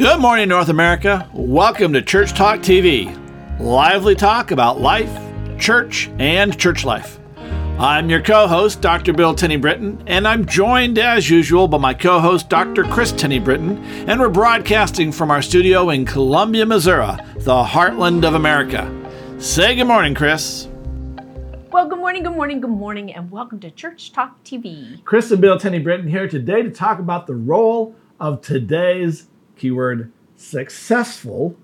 Good morning, North America. Welcome to Church Talk TV, lively talk about life, church, and church life. I'm your co host, Dr. Bill Tenny Brittian, and I'm joined as usual by my co host, Dr. Kris Tenny Brittian, and we're broadcasting from our studio in Columbia, Missouri, the heartland of America. Say good morning, Kris. Well, good morning, good morning, good morning, and welcome to Church Talk TV. Kris and Bill Tenny Brittian here today to talk about the role of today's keyword successful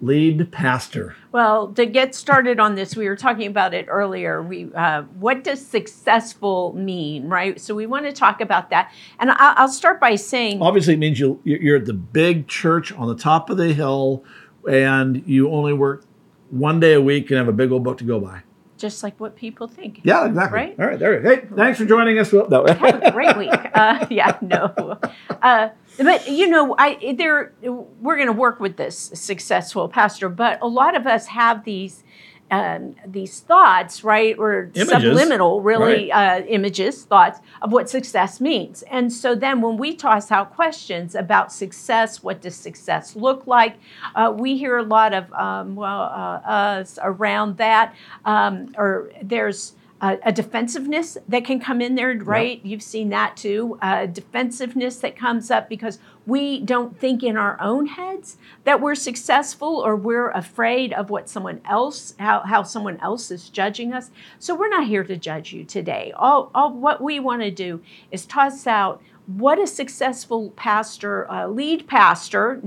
lead pastor. Well, to get started on this, we were talking about it earlier. We, uh, what does successful mean, right? So we want to talk about that, and I'll, I'll start by saying, Obviously, it means you you're at the big church on the top of the hill, and you only work one day a week and have a big old book to go by. just like what people think. Yeah, exactly. Right? All right, there. Hey, thanks for joining us. Well, No. Have a great week. Uh, yeah, no. Uh, but you know, I there we're going to work with this successful pastor, but a lot of us have these um, these thoughts, right, or Images. subliminal, really uh, images, thoughts of what success means. And so then when we toss out questions about success, what does success look like? Uh, we hear a lot of um, well uh, us around that, um, or there's uh, a defensiveness that can come in there, right? You've seen that too. Uh, defensiveness that comes up because we don't think in our own heads that we're successful or we're afraid of what someone else, how, how someone else is judging us. So we're not here to judge you today. All, all what we want to do is toss out what a successful pastor, uh, lead pastor,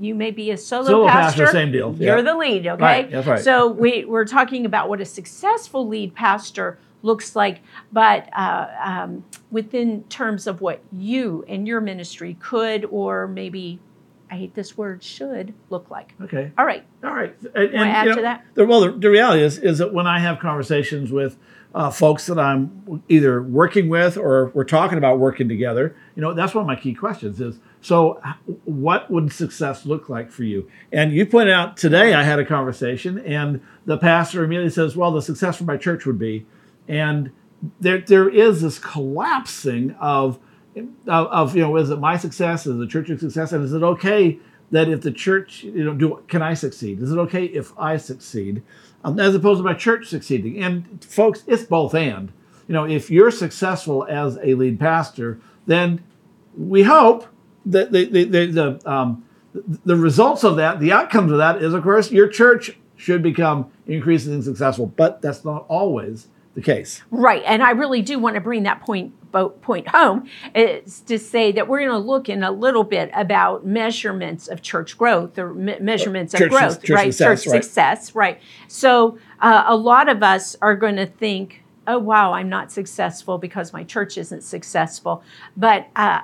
you may be a solo, Solo pastor, same deal. You're Yeah. the lead, okay? Right, that's right. So we, we're talking about what a successful lead pastor looks like, but uh, um, within terms of what you and your ministry could or maybe, I hate this word, should look like. Okay. All right. All right. And, Wanna add know, to that? The, well, the, the reality is, is that when I have conversations with uh, folks that I'm either working with or we're talking about working together, you know, that's one of my key questions is, so what would success look like for you? And you pointed out today I had a conversation and the pastor immediately says, well, the success for my church would be, and there, there is this collapsing of, of, of, you know, is it my success? Is the church's success? And is it okay that if the church, you know, do can I succeed? Is it okay if I succeed, as opposed to my church succeeding? And folks, it's both and. You know, if you're successful as a lead pastor, then we hope that the the the, the, um, the results of that, the outcomes of that, is of course your church should become increasingly successful. But that's not always the case. Right, and I really do want to bring that point home is to say that we're going to look in a little bit about measurements of church growth or me- measurements Church of growth, church right? success, church right. success, right? So uh, a lot of us are going to think, "Oh, wow, I'm not successful because my church isn't successful," but uh,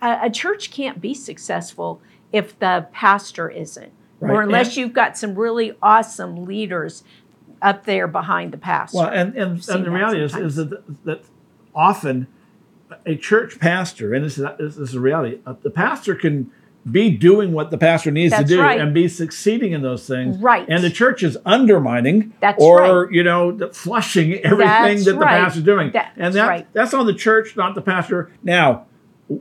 a, a church can't be successful if the pastor isn't, Right, or unless and- you've got some really awesome leaders up there behind the pastor. Well, and and, and the reality is, is that that often a church pastor, and this is, this is a reality, uh, the pastor can be doing what the pastor needs That's to do right. and be succeeding in those things. Right. And the church is undermining That's or, right. you know, flushing everything That's that the right. pastor's doing. That's and that, right. that's on the church, not the pastor. Now,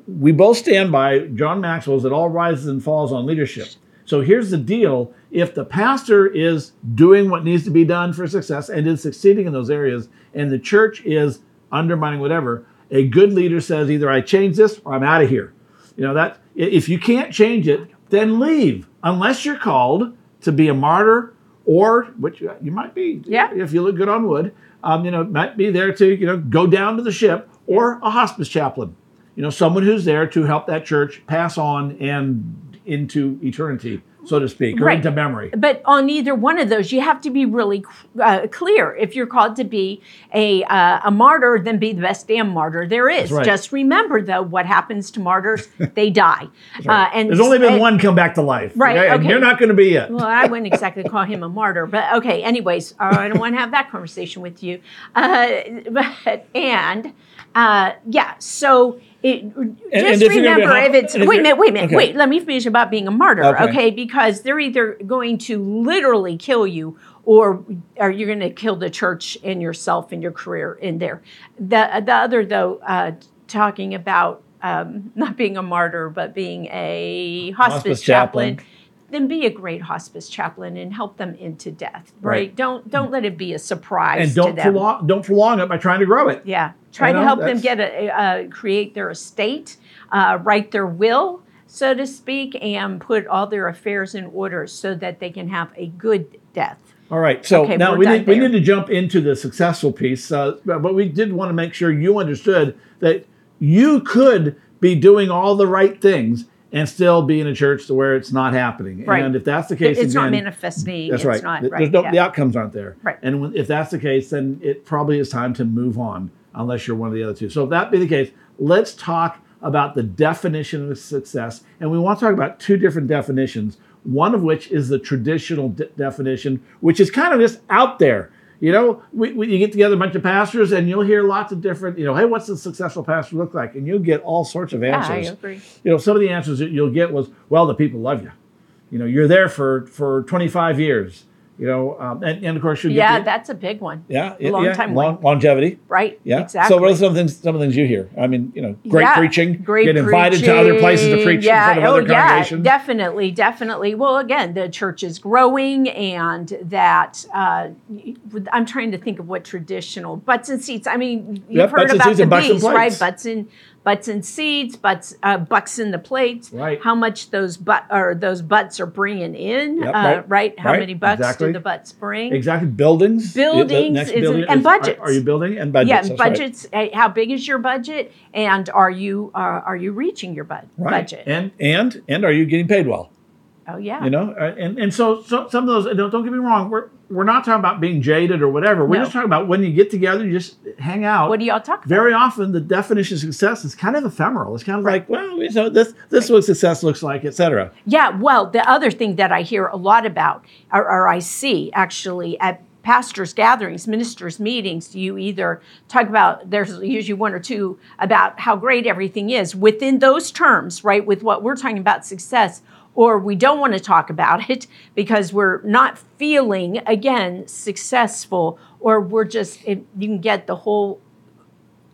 we both stand by John Maxwell's that all rises and falls on leadership. So here's the deal. If the pastor is doing what needs to be done for success and is succeeding in those areas, and the church is undermining whatever, a good leader says either I change this or I'm out of here. You know that if you can't change it, then leave. Unless you're called to be a martyr or which you might be Yeah. if you look good on wood, um, you know, might be there to, you know, go down to the ship or a hospice chaplain. You know, someone who's there to help that church pass on and into eternity, so to speak, or Right. into memory. But on either one of those, you have to be really uh, clear. If you're called to be a, uh, a martyr, then be the best damn martyr there is. right. Just remember, though, what happens to martyrs? they die. Uh, and There's only been and- one come back to life. Right, And okay. you're not going to be it. Well, I wouldn't exactly call him a martyr, but okay. Anyways, uh, I don't want to have that conversation with you. Uh, but and uh, yeah, so it, just gonna be remember if it's and wait a minute, wait a minute, okay. wait. Let me finish about being a martyr, Okay. okay. Because they're either going to literally kill you, or are you're going to kill the church and yourself and your career in there. The the other though, uh, talking about. um, not being a martyr, but being a hospice, Hospice chaplain, chaplain. then be a great hospice chaplain and help them into death. Right? Right. Don't don't let it be a surprise and don't prolong don't prolong it by trying to grow it. Yeah, try You to help them get a, uh, create their estate, uh, write their will, so to speak, and put all their affairs in order so that they can have a good death. All right. So Okay, now we need, we need to jump into the successful piece, uh, but we did want to make sure you understood that you could be doing all the right things and still be in a church to where it's not happening. Right. And if that's the case, it's not manifesting. That's it's right. not right. No, yeah. The outcomes aren't there. Right. And when, if that's the case, then it probably is time to move on, unless you're one of the other two. So if that be the case, let's talk about the definition of success. And we want to talk about two different definitions. One of which is the traditional de- definition, which is kind of just out there. You know, we, we, you get together a bunch of pastors, and you'll hear lots of different. You know, hey, what's a successful pastor look like? And you'll get all sorts of answers. yeah, I agree. you know, some of the answers that you'll get was, well, the people love you. You know, you're there for for 25 years. You know, um, and, and of course you Yeah, get that's a big one. yeah, yeah, long yeah, time long, longevity. Right. Yeah. Exactly. So what are some things some of the things you hear? I mean, you know, great Yeah, preaching, Great get invited to other places to preach yeah, in front of oh, other yeah, congregations. definitely, definitely. Well, again, the church is growing, and that uh, I'm trying to think of what traditional butts and seats. I mean, you've Yep, heard about the and butts and bees, right? Butts and butts and seats, butts, uh, bucks in the plates. Right. How much those butt or those butts are bringing in, Yep, uh, right, right? How right, many butts exactly. do the butts bring? Exactly. Buildings. Buildings is- building and is- are- budgets. Are, you building and budgets? yeah, that's budgets. uh, How big is your budget, and are you uh, are you reaching your bud- Right. budget? And and and are you getting paid well? oh yeah. You know, Uh, and and so, so some of those. Don't, don't get me wrong. We're we're not talking about being jaded or whatever. We're No. just talking about when you get together, you just hang out. What do y'all talk about? very often the definition of success is kind of ephemeral. It's kind of Right. like, well, you know, this this is what success looks like, et cetera. Yeah, well, the other thing that I hear a lot about, or, or I see actually at pastors' gatherings, ministers' meetings, you either talk about, there's usually one or two about how great everything is within those terms, right, with what we're talking about success, or we don't want to talk about it because we're not feeling, again, successful, or we're just, it, you can get the whole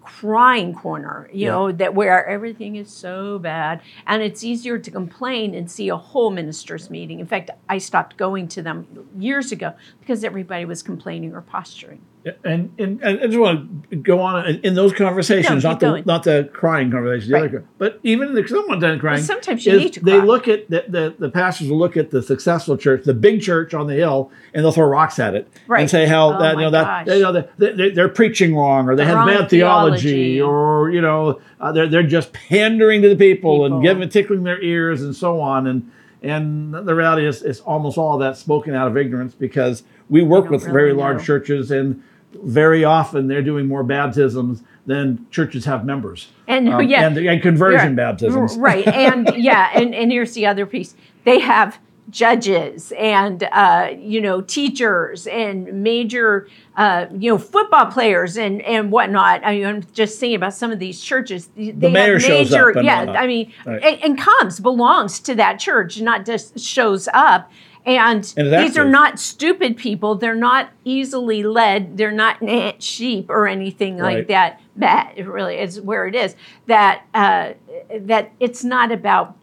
crying corner, you Yeah. know, that where everything is so bad. And it's easier to complain and see a whole ministers' meeting. In fact, I stopped going to them years ago because everybody was complaining or posturing. And, and, and I just want to go on in, in those conversations, No, not the going. not the crying conversations, the other, but even if someone done crying, Well, sometimes you need to they cry. look at the, the the pastors will look at the successful church, the big church on the hill, and they'll throw rocks at it Right. and say how Oh that you know that they, you know that they, they, they're preaching wrong or they The have bad theology, theology. or you know uh, they're they're just pandering to the people, and People. giving tickling their ears and so on and. And the reality is, is almost all of that spoken out of ignorance because we work with really very know. large churches and very often they're doing more baptisms than churches have members. And Um, yeah, and, and conversion baptisms. Right. And yeah, and, and here's the other piece. They have judges and uh, you know teachers and major uh, you know football players and and whatnot. I mean, I'm just thinking about some of these churches. They mayor have shows major, up yeah. I mean, Right. and, and comes belongs to that church, not just shows up. And, And these are not stupid people. They're not easily led. They're not sheep or anything like that. That really is where it is. That uh, that it's not about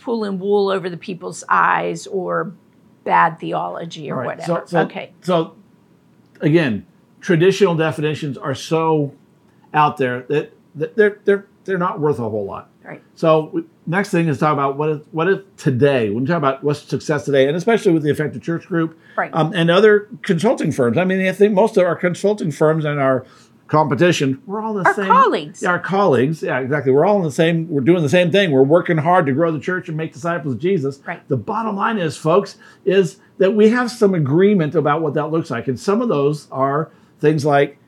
pulling wool over the people's eyes or bad theology or Right. whatever. So, so, okay. So, again, traditional definitions are so out there that, that they're they're they're not worth a whole lot. Right. So we- next thing is talk about what is what is today. When we talk about what's success today, and especially with the Effective Church Group Right. um, and other consulting firms. I mean, I think most of our consulting firms and our competition, we're all the Our same. colleagues. Yeah, our colleagues. Yeah, exactly. We're all in the same. We're doing the same thing. We're working hard to grow the church and make disciples of Jesus. Right. The bottom line is, folks, is that we have some agreement about what that looks like, and some of those are things like,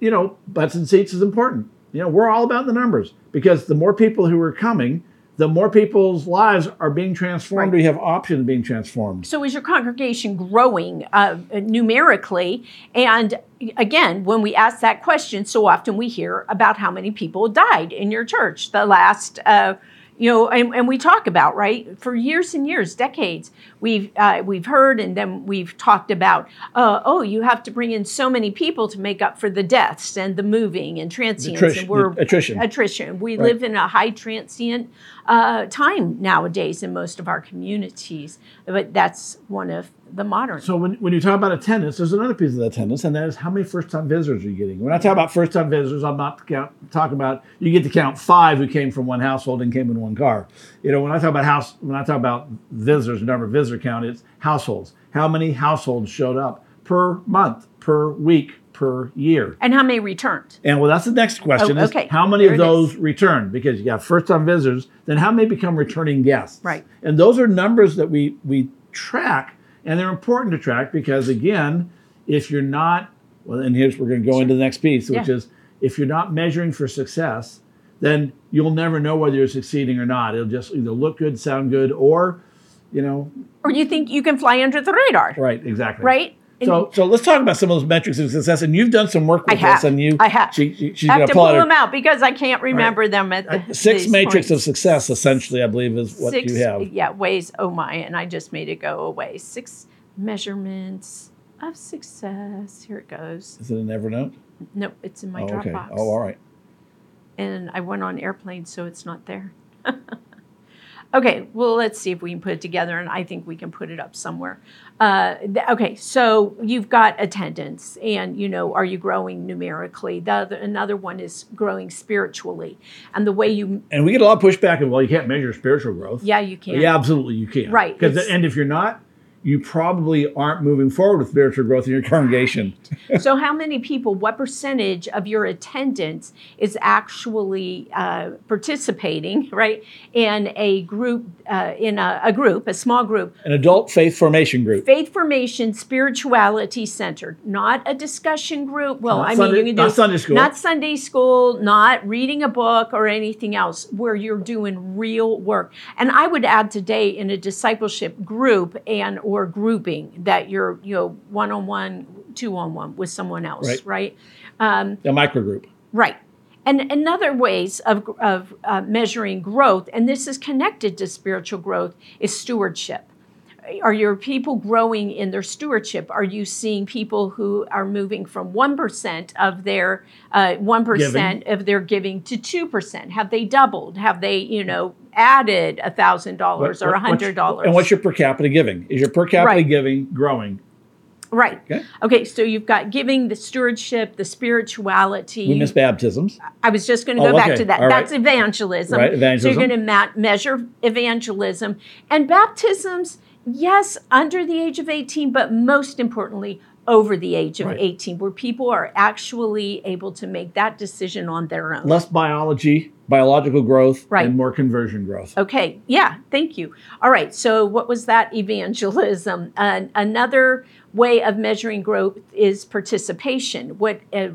you know, butts and seats is important. You know, we're all about the numbers because the more people who are coming, the more people's lives are being transformed. Right. We have options being transformed. So is your congregation growing uh, numerically? And again, when we ask that question, so often we hear about how many people died in your church the last, uh, you know, and, and we talk about right for years and years, decades. We've uh, we've heard and then we've talked about. Uh, oh, you have to bring in so many people to make up for the deaths and the moving and transients. And we're attrition. Attrition. We Right. live in a high transient uh, time nowadays in most of our communities, but that's one of the modern. So when, when you talk about attendance, there's another piece of attendance, and that is how many first-time visitors are you getting? When I talk about first-time visitors, I'm not count, talking about you get to count five who came from one household and came in one car. You know, when I talk about house, when I talk about visitors, the number of visitor count, it's households. How many households showed up per month, per week, per year? and how many returned? And well, that's the next question: Oh, is okay. how many There of those return? Because you got first-time visitors, then how many become returning guests? Right. And those are numbers that we we track, and they're important to track because again, if you're not well, and here's we're going to go into the next piece, which Yeah. is if you're not measuring for success, then you'll never know whether you're succeeding or not. It'll just either look good, sound good, or you know, Or you think you can fly under the radar, right, exactly. right? So, so let's talk about some of those metrics of success. And you've done some work with I have. this, and you, I have. She, she- she's I have to pull them out because I can't remember them at uh, the, six matrix of success essentially i believe is what Six, you have Yeah, ways. Oh my! And I just made it go away. Six measurements of success. Here it goes. is it in evernote Nope, it's in my oh, okay Dropbox. oh all right And I went on airplane, so it's not there. okay, well, let's see if we can put it together, and I think we can put it up somewhere. Uh, th- okay, so you've got attendance, and you know, are you growing numerically? The other, another one is growing spiritually, and the way you, and we get a lot of pushback of well you can't measure spiritual growth yeah, you can. yeah absolutely you can Right, because and if you're not you probably aren't moving forward with spiritual growth in your congregation so, how many people, what percentage of your attendance is actually uh, participating, right, in a group, uh, in a, a group, a small group, an adult faith formation group faith formation, spirituality centered, not a discussion group. Well, Not I Sunday- mean, you can do not Sunday school. not Sunday school, not reading a book or anything else, where you're doing real work. And I would add today in a discipleship group and or grouping that you're you know one on one, two on one with someone else, Right. right? Um, a micro group Right. And another ways of, of uh, measuring growth, and this is connected to spiritual growth, is stewardship. Are your people growing in their stewardship? Are you seeing people who are moving from one percent of their uh, one percent of their giving to two percent? Have they doubled? Have they, you know, added a thousand dollars or a hundred dollars? and what's your per capita giving is your per capita Right. giving growing right? Okay. Okay. So you've got giving, the stewardship, the spirituality. we miss baptisms I was just going to Oh, go back okay. to that. All right. That's evangelism. Right, Evangelism. So you're going to ma- measure evangelism and baptisms. Yes, under the age of 18, but most importantly, over the age of Right. 18, where people are actually able to make that decision on their own. less biology biological growth Right. and more conversion growth Okay, yeah, thank you. All right, so what was that evangelism? Uh, another way of measuring growth is participation. What uh,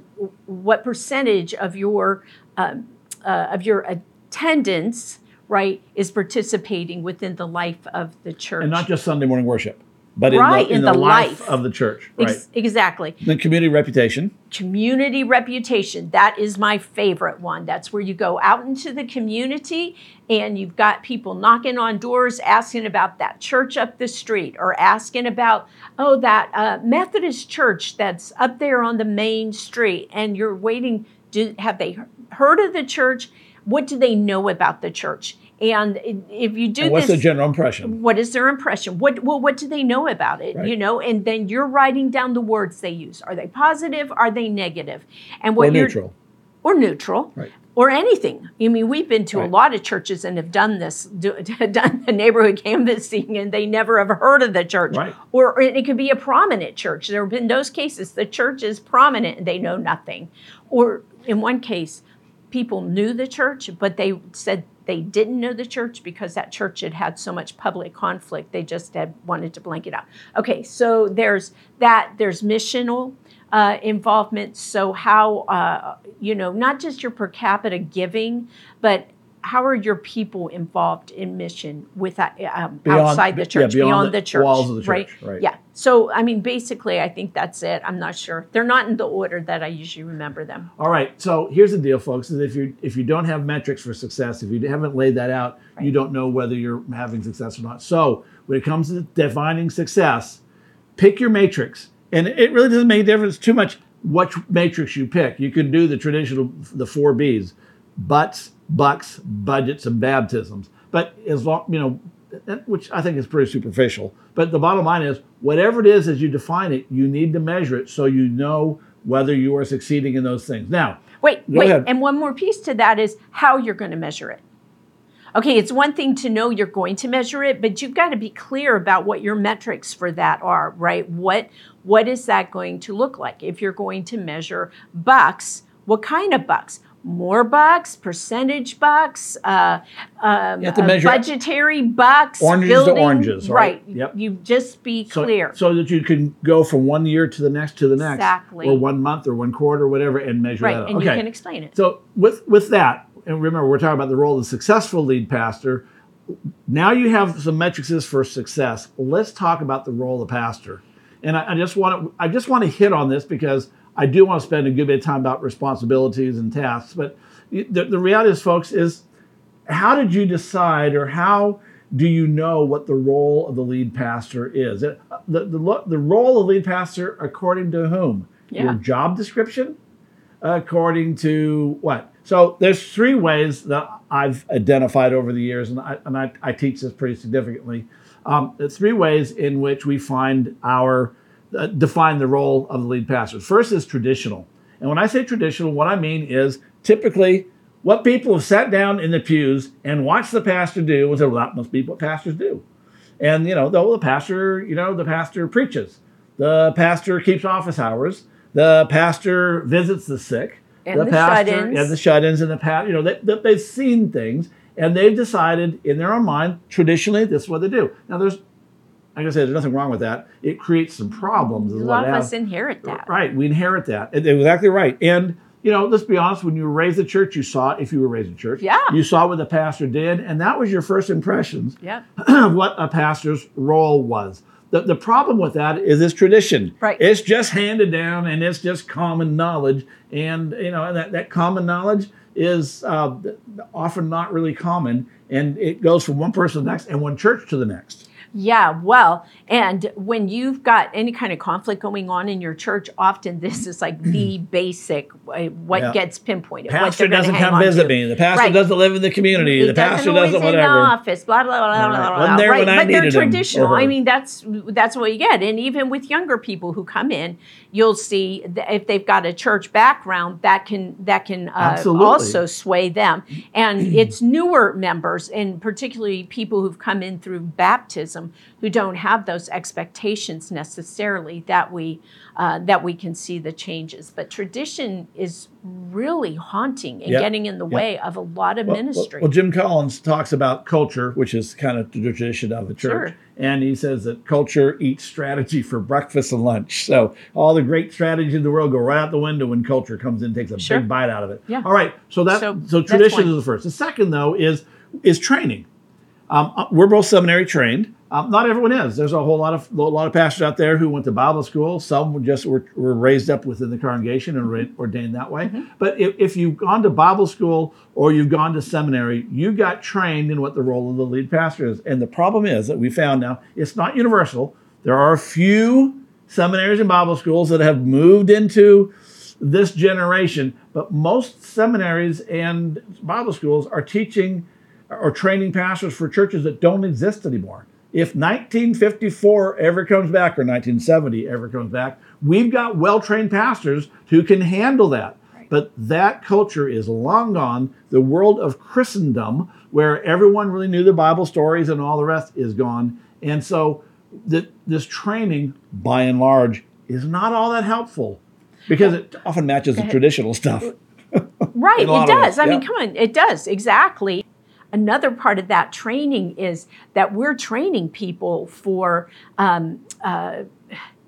what percentage of your um, uh, of your attendance, right, is participating within the life of the church? and not just sunday morning worship but in, Right, the, in in the, the life, life. of the church right Ex- exactly. the community reputation community reputation that is my favorite one that's where you go out into the community and you've got people knocking on doors asking about that church up the street or asking about oh that uh, methodist church that's up there on the main street and you're waiting do, have they heard of the church what do they know about the church? And if you do and what's this the general impression? what is their impression? What well what do they know about it Right. you know? And then you're writing down the words they use. Are they positive? Are they negative? And what or neutral. Or neutral. Right. or anything. I mean we've been to a lot of churches and have done this do, done the neighborhood canvassing and they never have heard of the church. Right. or it could be a prominent church. There have been those cases. The church is prominent and they know nothing. Or in one case people knew the church, but they said they didn't know the church because that church had had so much public conflict. They just had wanted to blank it out. Okay, so there's that. There's missional uh, involvement. So how uh, you know not just your per capita giving, but how are your people involved in mission with um, Beyond- outside the yeah, church, beyond beyond, the the, church, walls of the right? church, right. right? Yeah. So I mean, basically, I think that's it. I'm not sure. They're not in the order that I usually remember them. All right. So here's the deal, folks: is if you if you don't have metrics for success, if you haven't laid that out, you don't know whether you're having success or not. So when it comes to defining success, pick your matrix, and it really doesn't make a difference too much which matrix you pick. You can do the traditional the four B's: butts, bucks, budgets, and baptisms. But as long you know, which I think is pretty superficial. But the bottom line is, whatever it is as you define it, you need to measure it so you know whether you are succeeding in those things. Now, Wait, wait, ahead. and one more piece to that is how you're going to measure it. Okay, it's one thing to know you're going to measure it, but you've got to be clear about what your metrics for that are, right? What what is that going to look like? If you're going to measure bucks, what kind of bucks? More bucks, percentage bucks, uh, um, You have to uh, measure- budgetary bucks, Oranges to oranges, right? right? Yep. You just be so, clear. so that you can go from one year to the next to the next, Exactly. or one month or one quarter, or whatever, and measure right, that. out. and okay. you can explain it. So with with that, and remember we're talking about the role of the successful lead pastor. Now you have some metrics for success. Let's talk about the role of the pastor. And I, I just want to I just want to hit on this because I do want to spend a good bit of time about responsibilities and tasks. But the, the reality is, folks, is how did you decide or how do you know what the role of the lead pastor is? The, the, the role of lead pastor, according to whom? Yeah. Your job description? According to what? So there's three ways that I've identified over the years, and I, and I, I teach this pretty significantly. Um, three ways in which we find our uh, define the role of the lead pastor. First is traditional, and when I say traditional, what I mean is typically what people have sat down in the pews and watched the pastor do was well, that must be what pastors do. And you know, the, the pastor, you know, the pastor preaches, the pastor keeps office hours, the pastor visits the sick, And the pastor shut-ins. and the shut-ins and the pastor. You know, they, they, they've seen things and they've decided in their own mind traditionally this is what they do. Now, there's, like I said, there's nothing wrong with that. It creates some problems. A lot of us inherit that. Right, we inherit that. Exactly right. And you know, let's be honest. When you were raised in church, you saw it. If you were raised in church, Yeah. you saw what the pastor did, and that was your first impressions Yeah. of what a pastor's role was. The, the problem with that is it's tradition. Right. It's just handed down, and it's just common knowledge. And you know, that that common knowledge is uh, often not really common, and it goes from one person to the next, and one church to the next. Yeah, well, and when you've got any kind of conflict going on in your church, often this is like the basic uh, what Yeah. gets pinpointed. Pastor doesn't come visit me. The pastor Right. doesn't live in the community. He the pastor doesn't whatever. in the office, blah blah blah blah blah. Blah. there right, when I but they're needed him, or traditional. I mean, that's that's what you get. And even with younger people who come in, you'll see if they've got a church background, that can that can uh, also sway them. And it's newer members, and particularly people who've come in through baptism, who don't have those expectations necessarily that we uh, that we can see the changes. But tradition is really haunting and Yeah. getting in the Yeah. way of a lot of Well, ministry. Well, well, Jim Collins talks about culture, which is kind of the tradition of the church. Sure. And he says that culture eats strategy for breakfast and lunch. So all the great strategies in the world go right out the window when culture comes in and takes a Sure. big bite out of it. Yeah. All right. So that So so, tradition is the first. The second though is is training. Um, uh, we're both seminary trained. Um, not everyone is. There's a whole lot of a lot of pastors out there who went to Bible school. Some just were, were raised up within the congregation and ra- ordained that way. Mm-hmm. But if, if you've gone to Bible school or you've gone to seminary, you got trained in what the role of the lead pastor is. And the problem is that we found now it's not universal. There are a few seminaries and Bible schools that have moved into this generation, but most seminaries and Bible schools are teaching or training pastors for churches that don't exist anymore. If 1954 ever comes back or 1970 ever comes back, we've got well trained pastors who can handle that. But that culture is long gone. The world of Christendom, where everyone really knew the Bible stories and all the rest, is gone. And so th- this training, by and large, is not all that helpful because it often matches the traditional stuff. Right, in a lot it does. I mean, come on, it does, exactly. Another part of that training is that we're training people for um, uh,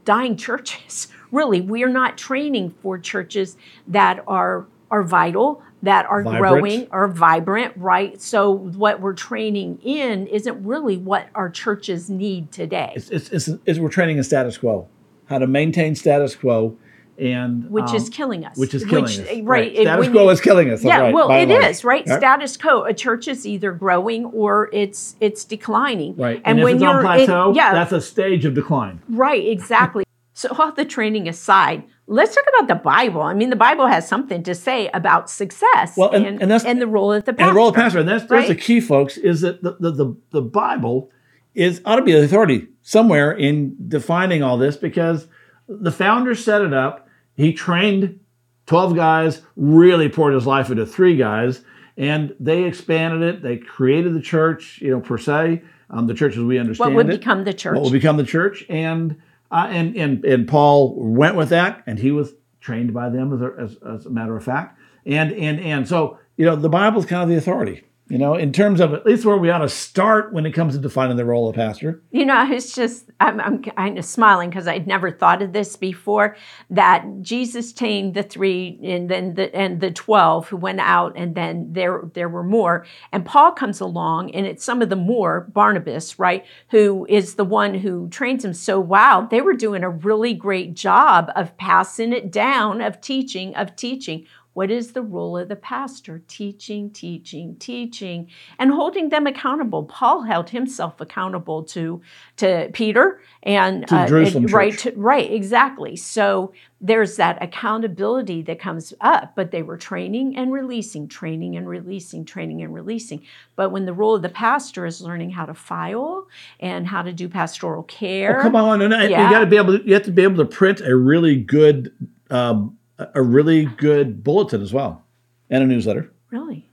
dying churches. Really, we're not training for churches that are are vital, that are Vibrant. growing or vibrant, right? So what we're training in isn't really what our churches need today, It's, it's, it's, it's we're training in status quo, how to maintain status quo, and which is um, killing us. which is killing us. right? it- Status quo you- is killing us. Yeah, right, well, it and large. is right. Status quo. A church is either growing or it's it's declining. Right. And, And, when you're on plateau, in, yeah, that's a stage of decline. right, exactly. so all the training aside, let's talk about the Bible. I mean, the Bible has something to say about success Well, and- and, and that's- the role of the pastor. And the role of pastor, and that's, that's the key, folks, is that the, the, the, the Bible is ought to be the authority somewhere in defining all this because the founders set it up. He trained 12 guys, really poured his life into three guys, and they expanded it. They created the church, you know, per se, um, the church as we understand it. What would it. become the church? what would become the church. And uh, and and and Paul went with that, and he was trained by them as a, as, as a matter of fact. And and and so you know the Bible is kind of the authority. You know, in terms of at least where we ought to start when it comes to defining the role of pastor. You know, it's just, I'm, I'm kind of smiling because I'd never thought of this before that Jesus trained the three and then the, and the 12 who went out and then there, there were more. And Paul comes along and it's some of the more, Barnabas, right, who is the one who trains him. So, wow, they were doing a really great job of passing it down, of teaching, of teaching. What is the role of the pastor? Teaching, teaching, teaching, and holding them accountable. Paul held himself accountable to to Peter and To Jerusalem and- right, to, right, exactly. So there's that accountability that comes up, but they were training and releasing, training and releasing, training and releasing. But when the role of the pastor is learning how to file and how to do pastoral care, Oh, come on, and, and Yeah. you got to be able. To, you have to be able to print a really good, um, a really good bulletin as well, and a newsletter. really,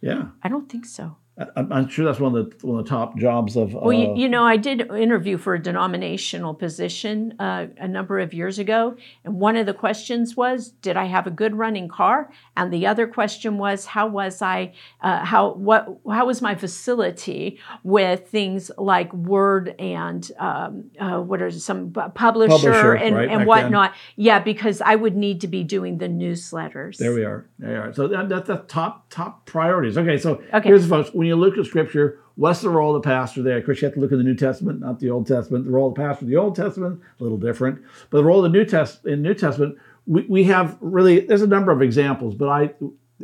Yeah, I don't think so. I'm, I'm sure that's one of the one of the top jobs of. Well, you, uh, you know, I did interview for a denominational position uh, a number of years ago, and one of the questions was, "Did I have a good running car?" And the other question was, "How was I? Uh, how what? How was my facility with things like Word and um, uh, what are some publisher, Publisher, and, right, and whatnot?" Yeah, because I would need to be doing the newsletters. There we are. There we are. So that, that's the top top priorities. Okay, so Okay. here's the folks. When you look at Scripture, what's the role of the pastor there? Of course, you have to look at the New Testament, not the Old Testament. The role of the pastor in the Old Testament a little different, but the role of the New Test in New Testament, we, we have really. There's a number of examples, but I.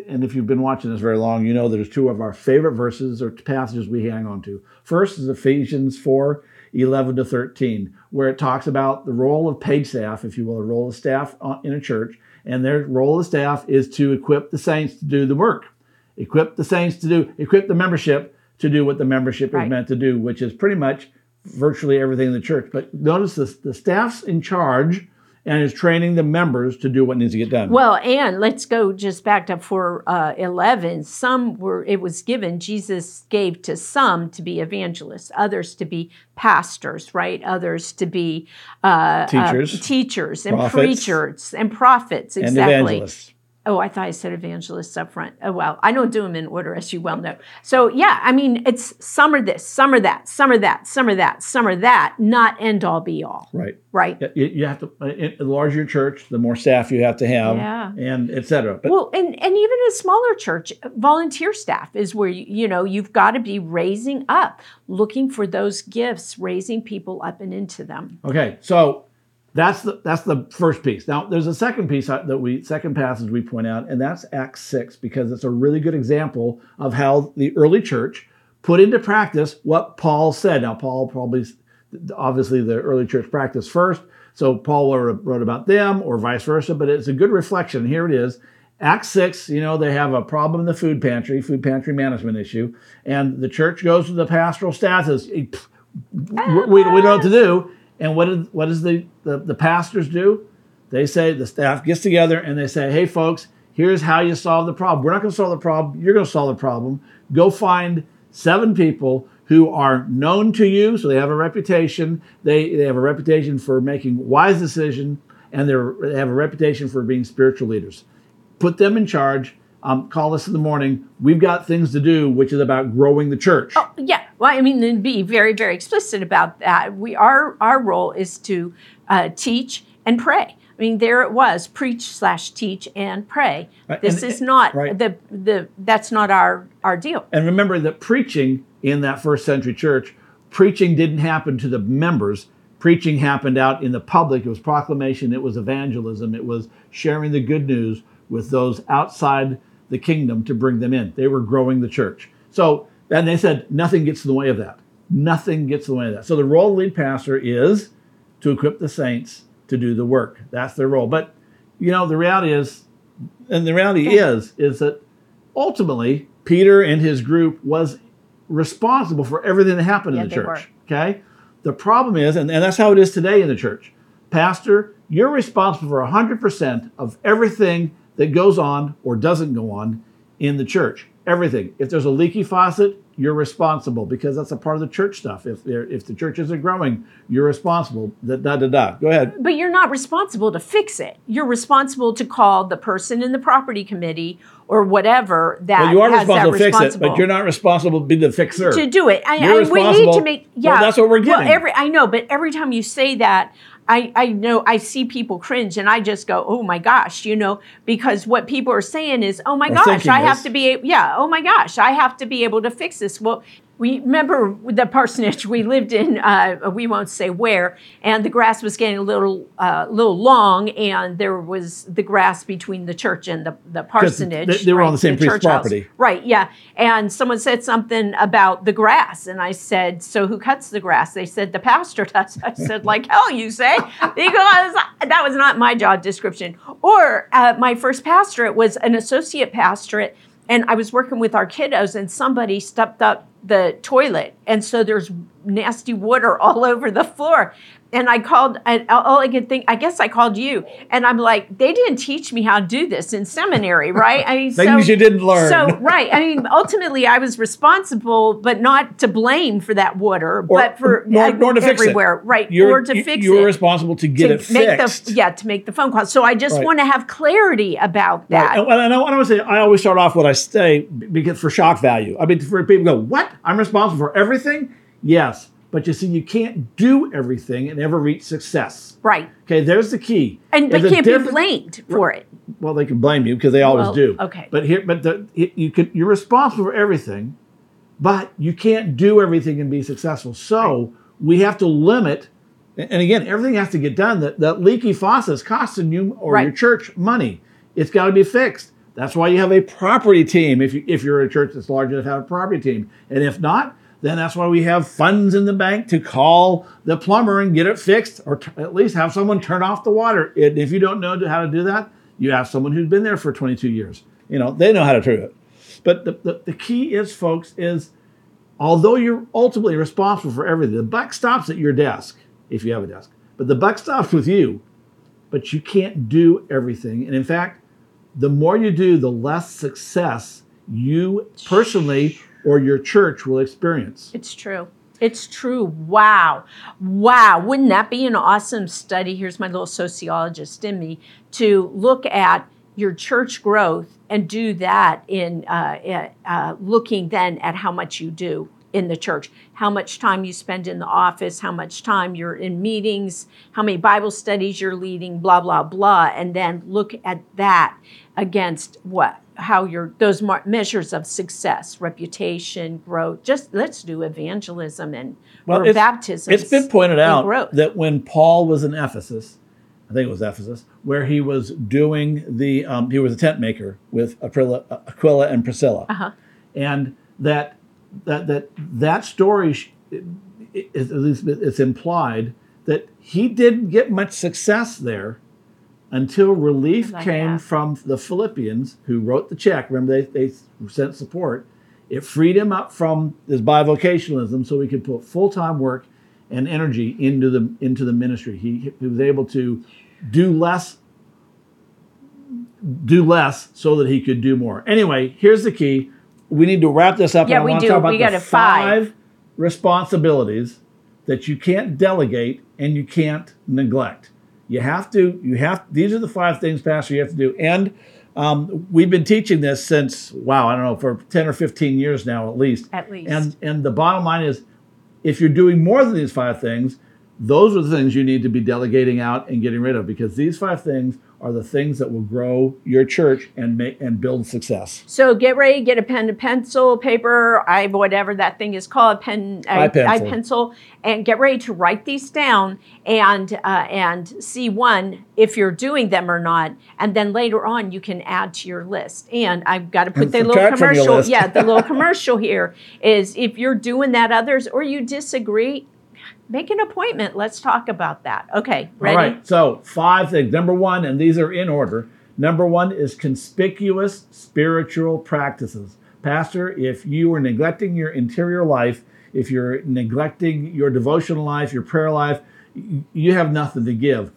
And if you've been watching this very long, you know there's two of our favorite verses or passages we hang on to. First is Ephesians 4 11 to 13, where it talks about the role of paid staff, if you will, the role of staff uh, in a church. And their role of staff is to equip the saints to do the work, equip the saints to do, equip the membership to do what the membership Right. is meant to do, which is pretty much virtually everything in the church. But notice this the staff's in charge and is training the members to do what needs to get done. Well, and let's go just back up for uh, 11. Some were, it was given, Jesus gave to some to be evangelists, others to be pastors, right? Others to be uh, uh, Teachers. teachers and Prophets. preachers and prophets. and Exactly. evangelists. Oh, I thought I said evangelists up front. Oh, well, I don't do them in order, as you well know. So, yeah, I mean, it's some are this, some are that, some are that, some are that, some are that, not end all be all, Right. right? You, have to, uh, the larger your church, the more staff you have to have, Yeah. and et cetera. But well, and, and even a smaller church, volunteer staff is where you, you know you've got to be raising up, looking for those gifts, raising people up and into them. Okay, so that's the that's the first piece. Now, there's a second piece uh, that we second passage we point out, and that's Acts six because it's a really good example of how the early church put into practice what Paul said. Now, Paul probably obviously the early church practiced first, so Paul wrote about them or vice versa. But it's a good reflection. Here it is. Acts 6, you know, they have a problem in the food pantry, food pantry management issue, and the church goes to the pastoral staff says, we, we don't know what to do. And what, did, what does the, the, the pastors do? They say, the staff gets together and they say, hey, folks, here's how you solve the problem. We're not going to solve the problem. You're going to solve the problem. Go find seven people who are known to you, so they have a reputation. They, they have a reputation for making wise decisions, and they have a reputation for being spiritual leaders. Put them in charge. Um, call us in the morning. We've got things to do, which is about growing the church. Oh, yeah. Well, I mean, and be very, very explicit about that. We our our role is to uh, teach and pray. I mean, there it was: preach slash teach and pray. Right, This and- is not right. the the. That's not our our deal. And remember that preaching in that first century church, preaching didn't happen to the members. Preaching happened out in the public. It was proclamation, it was evangelism, it was sharing the good news with those outside the kingdom to bring them in. They were growing the church. So, and they said nothing gets in the way of that. Nothing gets in the way of that. So the role of the lead pastor is to equip the saints to do the work. That's their role. But you know, the reality is, and the reality is, is that ultimately Peter and his group was responsible for everything that happened Yeah, in the church. Okay. The problem is, and, and that's how it is today in the church. Pastor, you're responsible for 100% of everything that goes on or doesn't go on in the church. Everything. If there's a leaky faucet, you're responsible because that's a part of the church stuff. If if the church isn't growing, you're responsible. Da da da. da. Go ahead. But you're not responsible to fix it. You're responsible to call the person in the property committee or whatever that Well, you are has responsible to fix it, but you're not responsible to be the fixer. to do it. I, I, we need to make yeah. Well, that's what we're Well, getting. every I know, but every time you say that, I I know I see people cringe, and I just go, oh my gosh, you know, because what people are saying is, oh my gosh, I have to be yeah, oh my gosh, I have to be able to fix this. Well. We remember the parsonage we lived in. Uh, we won't say where, and the grass was getting a little, uh, little long, and there was the grass between the church and the, the parsonage. they- they were on the same priest's church house. property. Right, yeah. And someone said something about the grass. And I said, So who cuts the grass? They said, The pastor does. I said, Like hell, you say? Because that was not my job description. Or uh, my first pastorate was an associate pastorate. And I was working with our kiddos, and somebody stepped up the toilet. And so there's nasty water all over the floor. And I called, and all I could think, I guess I called you. And I'm like, they didn't teach me how to do this in seminary, right? I mean, Things you didn't learn. So right, I mean, ultimately, I was responsible, but not to blame for that water, but for nor, nor to fix everywhere, it. right? You're, or to you- fix you're it. responsible to get to it make fixed. the yeah to make the phone call. So I just Right. want to have clarity about that. Right. And, and I want to say, I always start off what I say because for shock value. I mean, for people go, what? I'm responsible for everything? Yes. But you see, you can't do everything and ever reach success. Right, Okay, there's the key. and but can't be blamed for it. Well, they can blame you because they always Well, do. okay. But here, but the, you can you're responsible for everything, but you can't do everything and be successful. So we have to limit. And and again, everything has to get done. That that leaky faucet is costing you or your church money. It's got to be fixed. That's why you have a property team. If you if you're a church that's large enough to have a property team, and if not, then that's why we have funds in the bank to call the plumber and get it fixed, or t- at least have someone turn off the water. If you don't know how to do that, you have someone who's been there for 22 years. You know, they know how to do it. But the, the, the key is, folks, is although you're ultimately responsible for everything, the buck stops at your desk if you have a desk. But the buck stops with you. But you can't do everything. And in fact, the more you do, the less success you personally or your church will experience. It's true. It's true. Wow. Wow. Wouldn't that be an awesome study? Here's my little sociologist in me to look at your church growth and do that in uh, uh, looking then at how much you do in the church, how much time you spend in the office, how much time you're in meetings, how many Bible studies you're leading, blah, blah, blah. And then look at that against what? How your those mar- measures of success, reputation, growth. Just let's do evangelism and or it's- baptism. It's been pointed out growth. that when Paul was in Ephesus, I think it was Ephesus, where he was doing the, um, he was a tent maker with Aquila, Aquila and Priscilla, Uh-huh. and that that that that story is at least it's implied that he didn't get much success there until relief Like came that. from the Philippians who wrote the check. Remember, they, they sent support. It freed him up from his bivocationalism so he could put full time work and energy into the into the ministry. He, he was able to do less do less so that he could do more. Anyway, here's the key. We need to wrap this up. Yeah, and I we want do. to talk about We the got a five. responsibilities that you can't delegate and you can't neglect. You have to. You have. These are the five things, Pastor. You have to do. And um, we've been teaching this since wow, I don't know, for ten or fifteen years now, at least. At least. And and the bottom line is, if you're doing more than these five things, those are the things you need to be delegating out and getting rid of because these five things are the things that will grow your church and make and build success. So get ready, get a pen and pencil, paper, I whatever that thing is called, pen, I pencil. pencil, and get ready to write these down and uh, and see one if you're doing them or not, and then later on you can add to your list. And I've got to put And the little subtract from your commercial. Yeah, the little commercial here is if you're doing that others or you disagree, make an appointment. Let's talk about that. Okay, ready? All right. So, five things. Number one, and these are in order. Number one is conspicuous spiritual practices. Pastor, if you are neglecting your interior life, if you're neglecting your devotional life, your prayer life, you have nothing to give.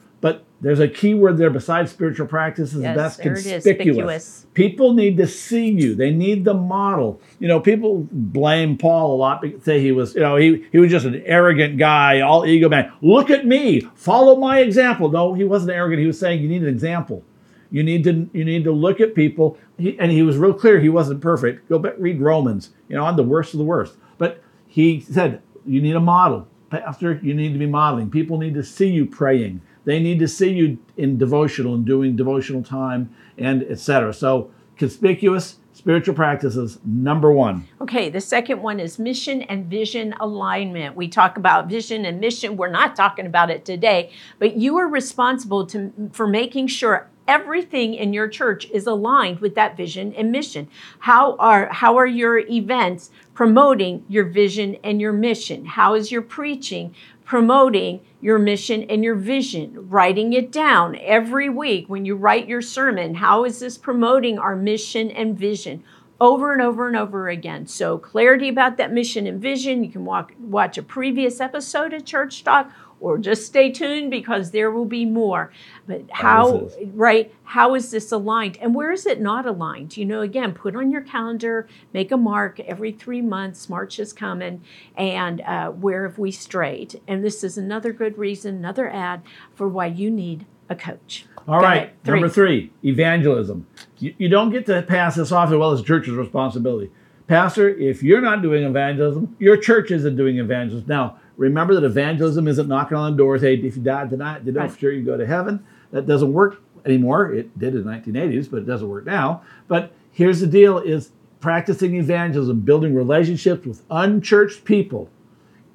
There's a key word there besides spiritual practices, Yes, that's there it is, conspicuous. conspicuous. People need to see you. They need the model. You know, people blame Paul a lot. because Say he was, you know, he, he was just an arrogant guy, all ego man. Look at me, follow my example. No, he wasn't arrogant. He was saying you need an example. You need to you need to look at people. He, and he was real clear. He wasn't perfect. Go back read Romans. You know, I'm the worst of the worst. But he said you need a model, pastor. You need to be modeling. People need to see you praying. They need to see you in devotional and doing devotional time and etc. So conspicuous spiritual practices number one. Okay, the second one is mission and vision alignment. We talk about vision and mission. We're not talking about it today, but you are responsible to, for making sure everything in your church is aligned with that vision and mission. How are how are your events promoting your vision and your mission? How is your preaching promoting your mission and your vision? Writing it down every week when you write your sermon. How is this promoting our mission and vision? over and over and over again. So, clarity about that mission and vision. You can walk, watch a previous episode of Church Talk or just stay tuned because there will be more. But how, is. right, how is this aligned? And where is it not aligned? You know, again, put on your calendar, make a mark every three months. March is coming. And uh, where have we strayed? And this is another good reason, another ad for why you need a coach. All Go right, ahead. Three. number three, evangelism. You, you don't get to pass this off as well as church's responsibility. Pastor, if you're not doing evangelism, your church isn't doing evangelism. Now, remember that evangelism isn't knocking on doors. Hey, if you died tonight, you know Right. for sure you go to heaven. That doesn't work anymore. It did in the 1980s, but it doesn't work now. But here's the deal: is practicing evangelism, building relationships with unchurched people,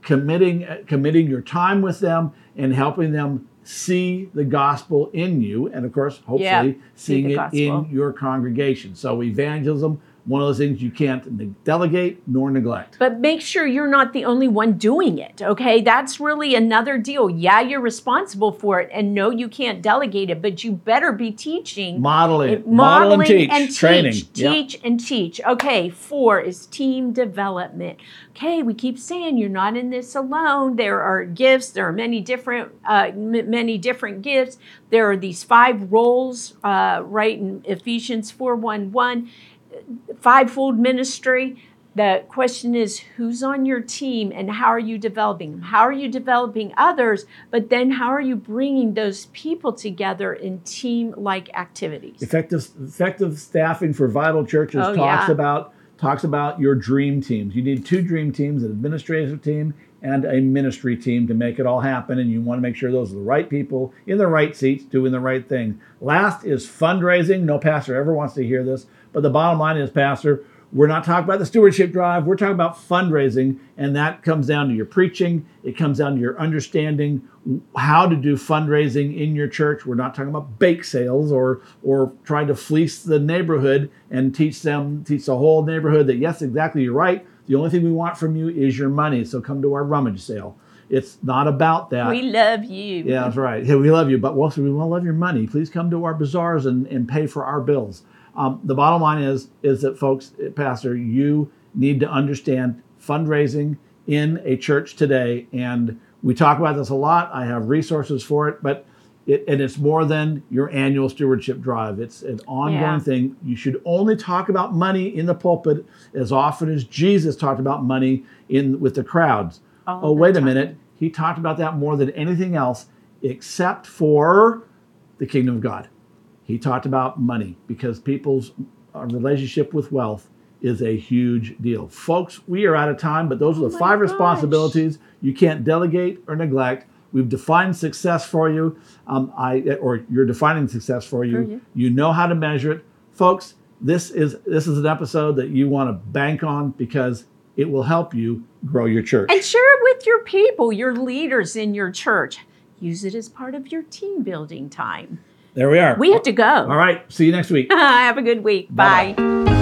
committing uh, committing your time with them and helping them see the gospel in you and of course hopefully Yeah, seeing the it in your congregation so evangelism one of those things you can't delegate nor neglect But make sure you're not the only one doing it, okay? That's really another deal. Yeah, you're responsible for it, and no, you can't delegate it, but you better be teaching. model it model and teach and training teach, Yep. and teach. Okay, four is team development. Okay, we keep saying you're not in this alone. There are gifts. There are many different, uh, m- many different gifts. There are these five roles, uh, right in Ephesians four one one fivefold ministry. The question is who's on your team and how are you developing them? How are you developing others? But then how are you bringing those people together in team like activities? effective effective staffing for vital churches Oh, talks yeah. about talks about your dream teams you need two dream teams an administrative team and a ministry team to make it all happen and you want to make sure those are the right people in the right seats doing the right thing last is fundraising no pastor ever wants to hear this but the bottom line is pastor we're not talking about the stewardship drive. We're talking about fundraising, and that comes down to your preaching. It comes down to your understanding how to do fundraising in your church. We're not talking about bake sales or or trying to fleece the neighborhood and teach them teach the whole neighborhood that yes, exactly, you're right. The only thing we want from you is your money. So come to our rummage sale. It's not about that. We love you. Yeah, that's right. Hey, we love you, but also we want to love your money. Please come to our bazaars and, and pay for our bills. Um, the bottom line is is that folks, eh, Pastor, you need to understand fundraising in a church today, and we talk about this a lot. I have resources for it, but it, and it's more than your annual stewardship drive. It's an ongoing Yeah. thing. You should only talk about money in the pulpit as often as Jesus talked about money in with the crowds. All oh, wait a time. minute. He talked about that more than anything else, except for the kingdom of God. He talked about money because people's uh, relationship with wealth is a huge deal. Folks, we are out of time, but those are the Oh five gosh. responsibilities you can't delegate or neglect. We've defined success for you. Um, I or you're defining success for you. you. You know how to measure it, folks. This is this is an episode that you want to bank on because it will help you grow your church. And share it with your people, your leaders in your church. Use it as part of your team building time. There we are. We have to go. All right. See you next week. Have a good week. Bye-bye. Bye.